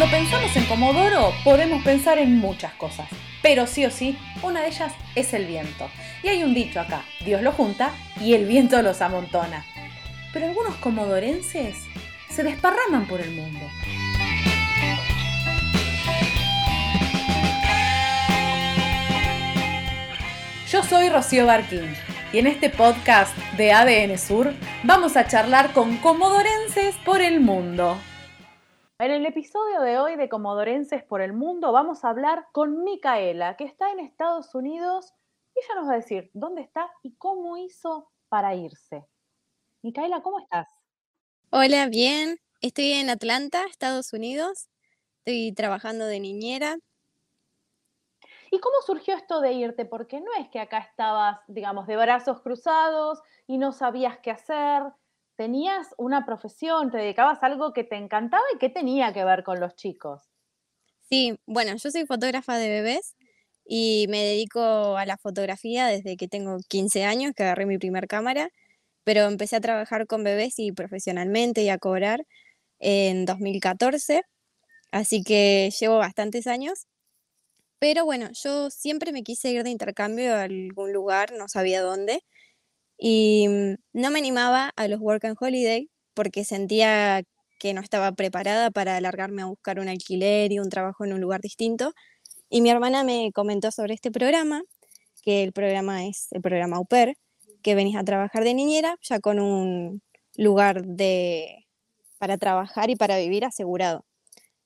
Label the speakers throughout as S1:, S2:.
S1: Cuando pensamos en Comodoro podemos pensar en muchas cosas, pero sí o sí, una de ellas es el viento. Y hay un dicho acá, Dios lo junta y el viento los amontona. Pero algunos comodorenses se desparraman por el mundo. Yo soy Rocío Barquín y en este podcast de ADN Sur vamos a charlar con comodorenses por el mundo. En el episodio de hoy de Comodorenses por el Mundo vamos a hablar con Micaela, que está en Estados Unidos y ella nos va a decir dónde está y cómo hizo para irse. Micaela, ¿cómo estás?
S2: Hola, bien. Estoy en Atlanta, Estados Unidos. Estoy trabajando de niñera
S1: ¿Y cómo surgió esto de irte? Porque no es que acá estabas, digamos, de brazos cruzados y no sabías qué hacer. Tenías una profesión, te dedicabas a algo que te encantaba y que tenía que ver con los chicos.
S2: Sí, bueno, yo soy fotógrafa de bebés y me dedico a la fotografía desde que tengo 15 años, que agarré mi primer cámara, pero empecé a trabajar con bebés y profesionalmente y a cobrar en 2014, así que llevo bastantes años pero bueno, yo siempre me quise ir de intercambio a algún lugar, no sabía dónde, y mm, no me animaba a los Work and Holiday porque sentía que no estaba preparada para alargarme a buscar un alquiler y un trabajo en un lugar distinto. Y mi hermana me comentó sobre este programa, que el programa es el programa Au que venís a trabajar de niñera ya con un lugar de, para trabajar y para vivir asegurado.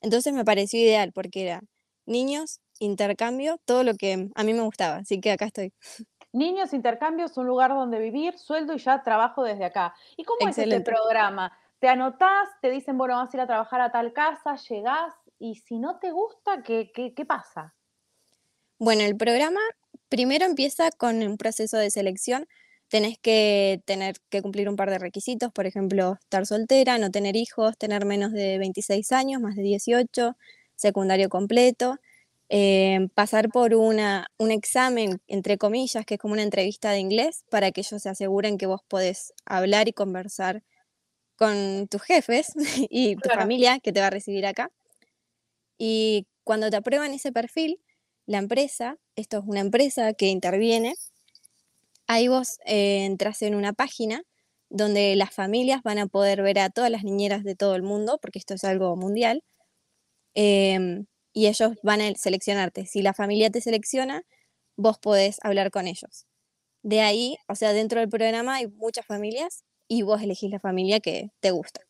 S2: Entonces me pareció ideal porque era niños intercambio, todo lo que a mí me gustaba, así que acá estoy.
S1: Niños, intercambios, un lugar donde vivir, sueldo y ya trabajo desde acá. ¿Y cómo es este programa? Te anotás, te dicen, bueno, vas a ir a trabajar a tal casa, llegás y si no te gusta, ¿qué, qué, qué pasa?
S2: Bueno, el programa primero empieza con un proceso de selección. Tenés que tener que cumplir un par de requisitos, por ejemplo, estar soltera, no tener hijos, tener menos de 26 años, más de 18, secundario completo. Eh, pasar por una, un examen, entre comillas, que es como una entrevista de inglés, para que ellos se aseguren que vos podés hablar y conversar con tus jefes y tu familia que te va a recibir acá. Y cuando te aprueban ese perfil, la empresa, esto es una empresa que interviene, ahí vos eh, entras en una página donde las familias van a poder ver a todas las niñeras de todo el mundo, porque esto es algo mundial. Em, y ellos van a seleccionarte. Si la familia te selecciona, vos podés hablar con ellos. De ahí, o sea, dentro del programa hay muchas familias y vos elegís la familia que te gusta.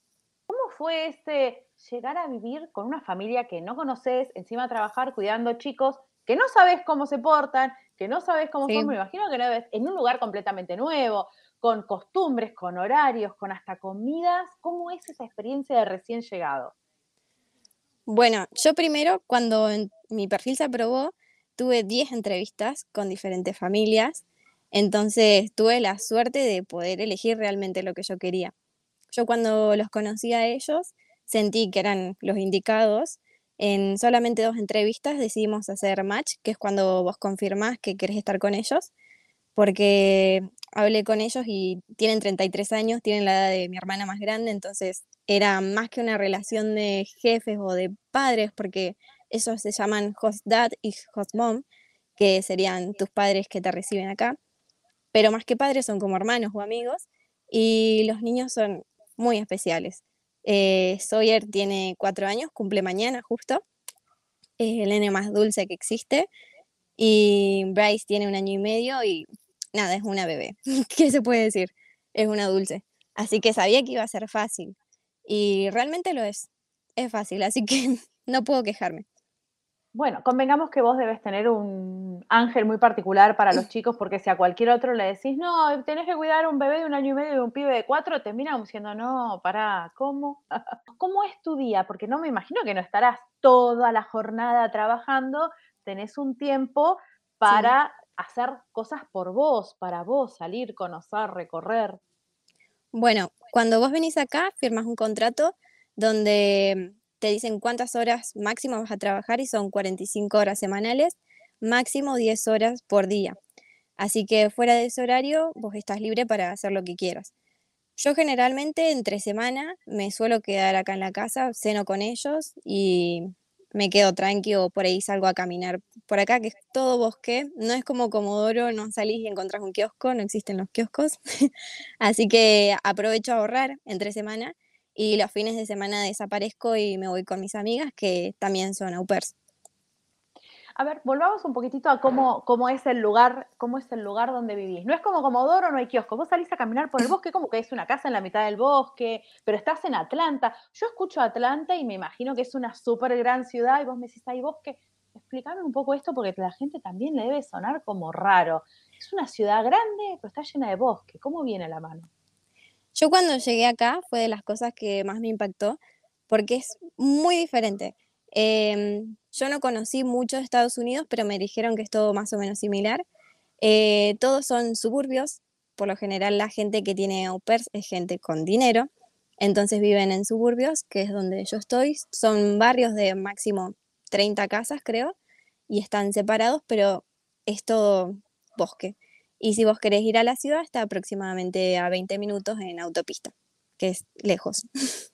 S1: ¿Cómo fue este llegar a vivir con una familia que no conoces, encima trabajar cuidando chicos que no sabes cómo se portan, que no sabes cómo son? Me imagino que no en un lugar completamente nuevo, con costumbres, con horarios, con hasta comidas. ¿Cómo es esa experiencia de recién llegado?
S2: Bueno, yo primero, cuando mi perfil se aprobó, tuve 10 entrevistas con diferentes familias, entonces tuve la suerte de poder elegir realmente lo que yo quería. Yo cuando los conocí a ellos, sentí que eran los indicados. En solamente dos entrevistas decidimos hacer match, que es cuando vos confirmás que querés estar con ellos, porque hablé con ellos y tienen 33 años, tienen la edad de mi hermana más grande, entonces era más que una relación de jefes o de padres, porque esos se llaman host dad y host mom, que serían tus padres que te reciben acá, pero más que padres son como hermanos o amigos, y los niños son muy especiales. Eh, Sawyer tiene cuatro años, cumple mañana justo, es el nene más dulce que existe, y Bryce tiene un año y medio y nada, es una bebé. ¿Qué se puede decir? Es una dulce. Así que sabía que iba a ser fácil. Y realmente lo es. Es fácil, así que no puedo quejarme.
S1: Bueno, convengamos que vos debes tener un ángel muy particular para los chicos, porque si a cualquier otro le decís, no, tenés que cuidar a un bebé de un año y medio y un pibe de cuatro, termina diciendo, no, pará, ¿cómo? ¿Cómo es tu día? Porque no me imagino que no estarás toda la jornada trabajando, tenés un tiempo para hacer cosas por vos, para vos, salir, conocer, recorrer.
S2: Bueno, cuando vos venís acá, firmas un contrato donde te dicen cuántas horas máximo vas a trabajar y son 45 horas semanales, máximo 10 horas por día. Así que fuera de ese horario, vos estás libre para hacer lo que quieras. Yo generalmente entre semana me suelo quedar acá en la casa, ceno con ellos y me quedo tranquilo, por ahí salgo a caminar por acá, que es todo bosque, no es como Comodoro, no salís y encontrás un kiosco, no existen los kioscos, así que aprovecho a ahorrar entre semana y los fines de semana desaparezco y me voy con mis amigas que también son au pairs.
S1: A ver, volvamos un poquitito a cómo, cómo es el lugar, cómo es el lugar donde vivís. No es como Comodoro, no hay kiosco. Vos salís a caminar por el bosque, como que es una casa en la mitad del bosque, pero estás en Atlanta. Yo escucho Atlanta y me imagino que es una súper gran ciudad y vos me decís, hay bosque. Explícame un poco esto porque la gente también le debe sonar como raro. Es una ciudad grande, pero está llena de bosque. ¿Cómo viene la mano?
S2: Yo cuando llegué acá fue de las cosas que más me impactó porque es muy diferente. Em, yo no conocí mucho Estados Unidos, pero me dijeron que es todo más o menos similar. Eh, todos son suburbios, por lo general la gente que tiene au pairs es gente con dinero, entonces viven en suburbios, que es donde yo estoy. Son barrios de máximo 30 casas, creo, y están separados, pero es todo bosque. Y si vos querés ir a la ciudad, está aproximadamente a 20 minutos en autopista, que es lejos.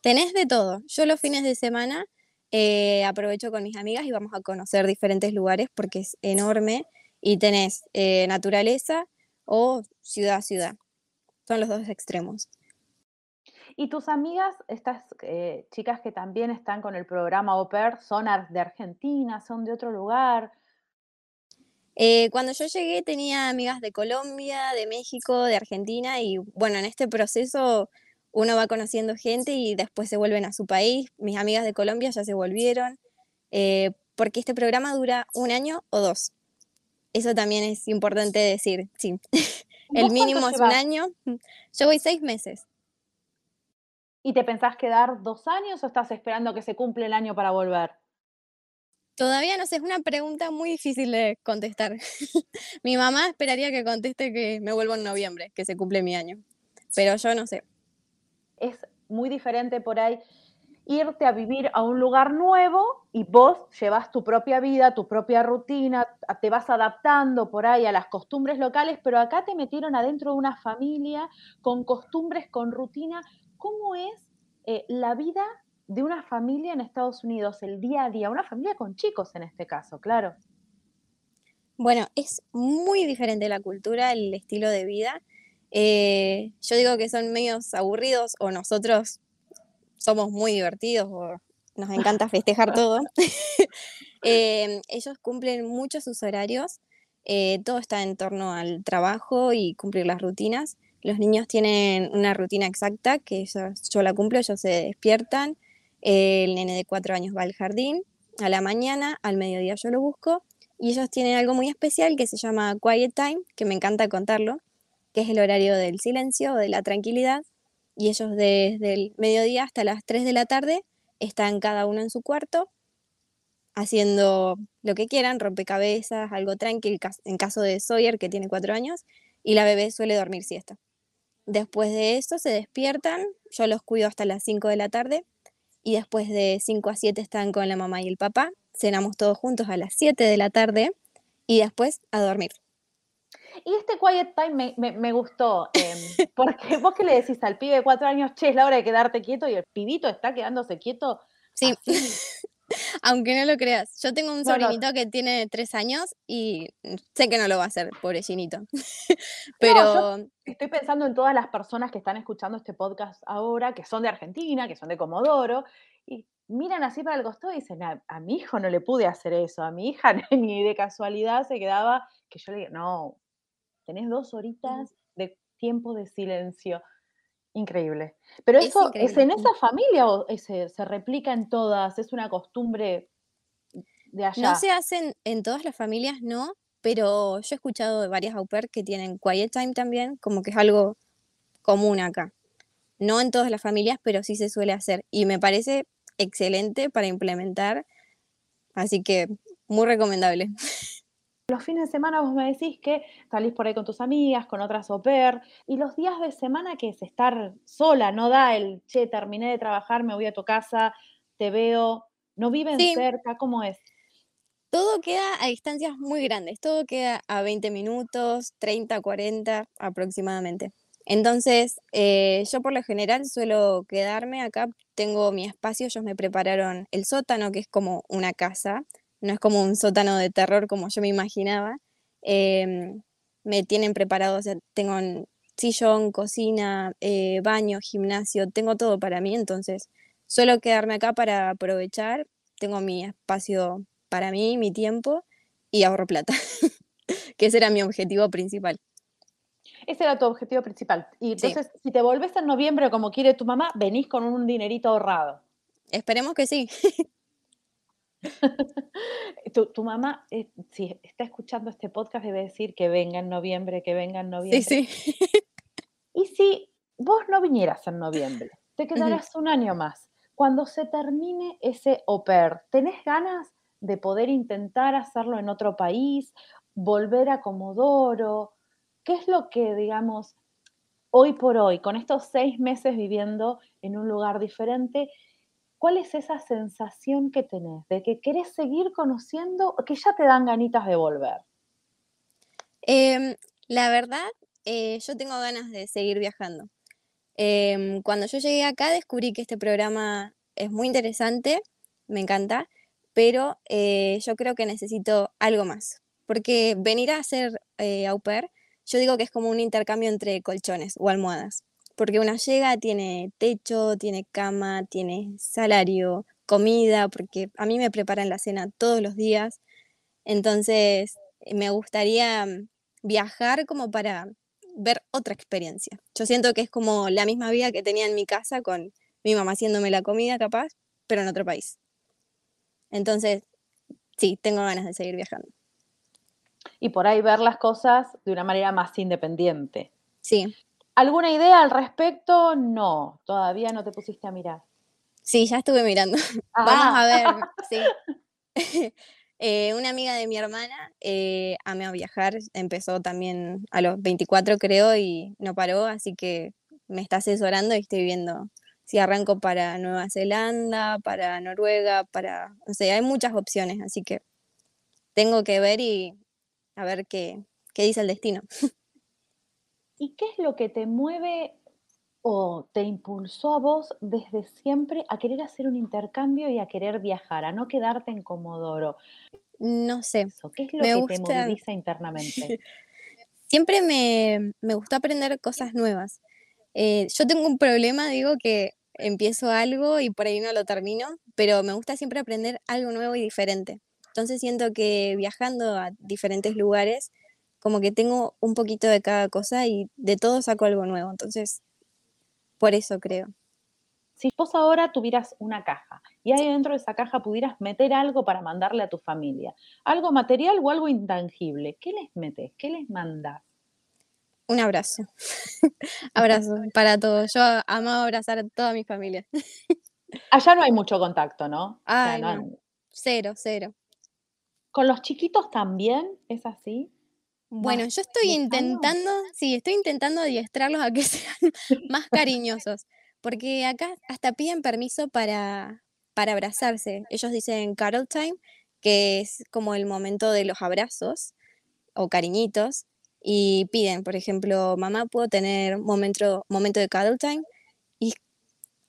S2: Tenés de todo. Yo los fines de semana eh, aprovecho con mis amigas y vamos a conocer diferentes lugares porque es enorme y tenés eh, naturaleza o ciudad ciudad. Son los dos extremos.
S1: ¿Y tus amigas, estas eh, chicas que también están con el programa Au Pair, son de Argentina, son de otro lugar?
S2: cuando yo llegué tenía amigas de Colombia, de México, de Argentina y bueno, en este proceso uno va conociendo gente y después se vuelven a su país. Mis amigas de Colombia ya se volvieron, eh, porque este programa dura un año o dos. Eso también es importante decir, sí. El mínimo es un año. Yo voy seis meses.
S1: ¿Y te pensás quedar dos años o estás esperando que se cumple el año para volver?
S2: Todavía no sé, es una pregunta muy difícil de contestar. mi mamá esperaría que conteste que me vuelvo en noviembre, que se cumple mi año. Pero yo no sé
S1: es muy diferente por ahí irte a vivir a un lugar nuevo y vos llevas tu propia vida, tu propia rutina, te vas adaptando por ahí a las costumbres locales, pero acá te metieron adentro de una familia con costumbres, con rutina. ¿Cómo es eh, la vida de una familia en Estados Unidos, el día a día? Una familia con chicos en este caso, claro.
S2: Bueno, es muy diferente la cultura, el estilo de vida. Eh, yo digo que son medios aburridos o nosotros somos muy divertidos o nos encanta festejar todo. Eh, ellos cumplen mucho sus horarios, eh, todo está en torno al trabajo y cumplir las rutinas. Los niños tienen una rutina exacta que yo la cumplo, ellos se despiertan, el nene de cuatro años va al jardín a la mañana, al mediodía yo lo busco y ellos tienen algo muy especial que se llama Quiet Time, que me encanta contarlo que es el horario del silencio o de la tranquilidad, y ellos desde el mediodía hasta las 3 de la tarde están cada uno en su cuarto haciendo lo que quieran, rompecabezas, algo tranquilo, en caso de Sawyer, que tiene cuatro años, y la bebé suele dormir siesta. Después de eso se despiertan, yo los cuido hasta las 5 de la tarde, y después de 5 a 7 están con la mamá y el papá, cenamos todos juntos a las 7 de la tarde, y después a dormir.
S1: Y este quiet time me, gustó, em, porque vos que le decís al pibe de cuatro años, che, es la hora de quedarte quieto y el pibito está quedándose quieto.
S2: Sí, aunque no lo creas. Yo tengo un sobrinito que tiene tres años y sé que no lo va a hacer, pobrecito. Pero...
S1: estoy pensando en todas las personas que están escuchando este podcast ahora, que son de Argentina, que son de Comodoro, y miran así para el costado y dicen, a, a mi hijo no le pude hacer eso, a mi hija ni de casualidad se quedaba, que yo le digo, no, tenés dos horitas de tiempo de silencio. Increíble. Pero eso es en esa familia o se, se, replica en todas, es una costumbre de allá.
S2: No se hacen en todas las familias, no, pero yo he escuchado de varias au pair que tienen quiet time también, como que es algo común acá. No en todas las familias, pero sí se suele hacer. Y me parece excelente para implementar, así que muy recomendable.
S1: Los fines de semana vos me decís que salís por ahí con tus amigas, con otras au pair, y los días de semana que es estar sola, no da el, che, terminé de trabajar, me voy a tu casa, te veo, no viven cerca, ¿cómo es?
S2: Todo queda a distancias muy grandes, todo queda a 20 minutos, 30, 40 aproximadamente. Entonces, eh, yo por lo general suelo quedarme acá, tengo mi espacio, ellos me prepararon el sótano, que es como una casa, no es como un sótano de terror como yo me imaginaba. Em, me tienen preparado, o sea, tengo un sillón, cocina, eh, baño, gimnasio, tengo todo para mí, entonces suelo quedarme acá para aprovechar, tengo mi espacio para mí, mi tiempo y ahorro plata, que ese era mi objetivo principal.
S1: Ese era tu objetivo principal. Y entonces, si te volvés en noviembre como quiere tu mamá, venís con un dinerito ahorrado.
S2: Esperemos que sí.
S1: tu, mamá, eh, si está escuchando este podcast, debe decir que venga en noviembre, que venga en noviembre.
S2: Sí, sí.
S1: y si vos no vinieras en noviembre, te quedarás un año más. Cuando se termine ese au pair, ¿tenés ganas de poder intentar hacerlo en otro país? ¿Volver a Comodoro? ¿Qué es lo que, digamos, hoy por hoy, con estos seis meses viviendo en un lugar diferente, cuál es esa sensación que tenés de que querés seguir conociendo o que ya te dan ganitas de volver?
S2: Em, la verdad, eh, yo tengo ganas de seguir viajando. Em, cuando yo llegué acá descubrí que este programa es muy interesante, me encanta, pero eh, yo creo que necesito algo más, porque venir a hacer eh, au pair yo digo que es como un intercambio entre colchones o almohadas, porque una llega, tiene techo, tiene cama, tiene salario, comida, porque a mí me preparan la cena todos los días, entonces eh, me gustaría mm, viajar como para ver otra experiencia. Yo siento que es como la misma vida que tenía en mi casa con mi mamá haciéndome la comida capaz, pero en otro país. Entonces, sí, tengo ganas de seguir viajando
S1: y por ahí ver las cosas de una manera más independiente.
S2: Sí.
S1: ¿Alguna idea al respecto? No, todavía no te pusiste a mirar.
S2: Sí, ya estuve mirando. Vamos a ver, sí. Eh, una amiga de mi hermana eh, amé a viajar, empezó también a los 24 creo y no paró, así que me está asesorando y estoy viendo si arranco para Nueva Zelanda, para Noruega, para, no sé, hay muchas opciones, así que tengo que ver y a ver qué, dice el destino.
S1: ¿Y qué es lo que te mueve o te impulsó a vos desde siempre a querer hacer un intercambio y a querer viajar, a no quedarte en Comodoro?
S2: No sé.
S1: ¿Qué es lo que te moviliza internamente?
S2: siempre me, gustó aprender cosas nuevas. Eh, yo tengo un problema, digo que empiezo algo y por ahí no lo termino, pero me gusta siempre aprender algo nuevo y diferente. Entonces siento que viajando a diferentes lugares, como que tengo un poquito de cada cosa y de todo saco algo nuevo. Entonces, por eso creo.
S1: Si vos ahora tuvieras una caja y ahí dentro de esa caja pudieras meter algo para mandarle a tu familia, algo material o algo intangible, ¿qué les metes? ¿Qué les mandas?
S2: Un abrazo. abrazo para todos. Yo amo abrazar a toda mi familia.
S1: Allá no hay mucho contacto, ¿no?
S2: Cero, cero.
S1: ¿Con los chiquitos también es así?
S2: Bueno, yo estoy intentando, sí, estoy intentando adiestrarlos a que sean más cariñosos, porque acá hasta piden permiso para, para abrazarse. Ellos dicen cuddle time, que es como el momento de los abrazos o cariñitos, y piden, por ejemplo, mamá, ¿puedo tener momento, momento de cuddle time? Y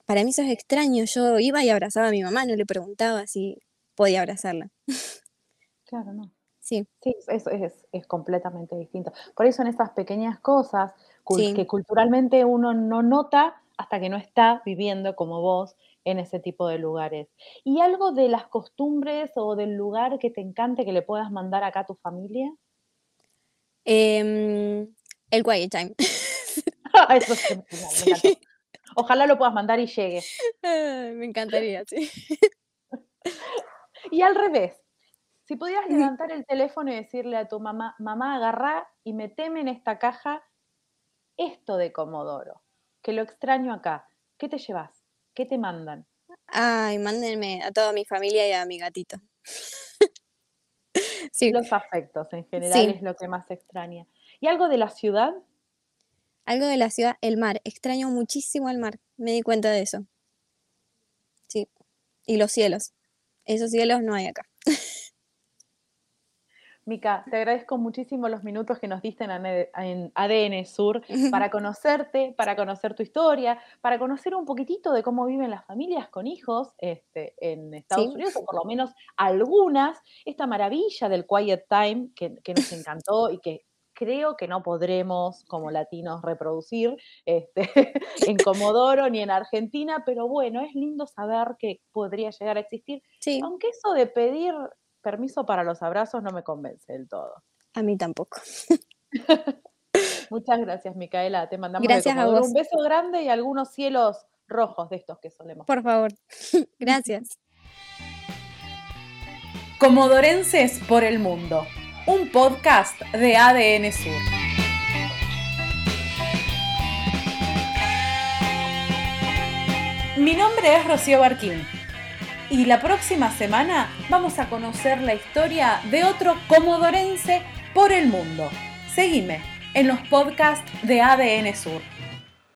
S2: para mí eso es extraño, yo iba y abrazaba a mi mamá, no le preguntaba si podía abrazarla.
S1: Claro, no.
S2: Sí.
S1: Sí, eso es, completamente distinto. Por eso en esas pequeñas cosas que culturalmente uno no nota hasta que no está viviendo como vos en ese tipo de lugares. ¿Y algo de las costumbres o del lugar que te encante que le puedas mandar acá a tu familia?
S2: Em, el quiet time.
S1: eso me Ojalá lo puedas mandar y llegue.
S2: me encantaría, sí.
S1: y al revés, si pudieras levantar el teléfono y decirle a tu mamá, mamá, agarrá y meteme en esta caja esto de Comodoro, que lo extraño acá. ¿Qué te llevas? ¿Qué te mandan?
S2: Ay, mándenme a toda mi familia y a mi gatito.
S1: sí. Los afectos en general es lo que más extraña. ¿Y algo de la ciudad?
S2: Algo de la ciudad, el mar. Extraño muchísimo el mar. Me di cuenta de eso. Sí. Y los cielos. Esos cielos no hay acá.
S1: Mica, te agradezco muchísimo los minutos que nos diste en ADN Sur para conocerte, para conocer tu historia, para conocer un poquitito de cómo viven las familias con hijos este, en Estados Unidos, o por lo menos algunas, esta maravilla del Quiet Time que, nos encantó y que creo que no podremos como latinos reproducir este, en Comodoro ni en Argentina, pero bueno, es lindo saber que podría llegar a existir. Aunque eso de pedir permiso para los abrazos no me convence del todo.
S2: A mí tampoco.
S1: Muchas gracias, Micaela. Te mandamos un beso grande y algunos cielos rojos de estos que solemos.
S2: Por favor. gracias.
S1: Comodorenses por el mundo, un podcast de ADN Sur. Mi nombre es Rocío Barquín y la próxima semana vamos a conocer la historia de otro comodorense por el mundo. Seguime en los podcasts de ADN Sur.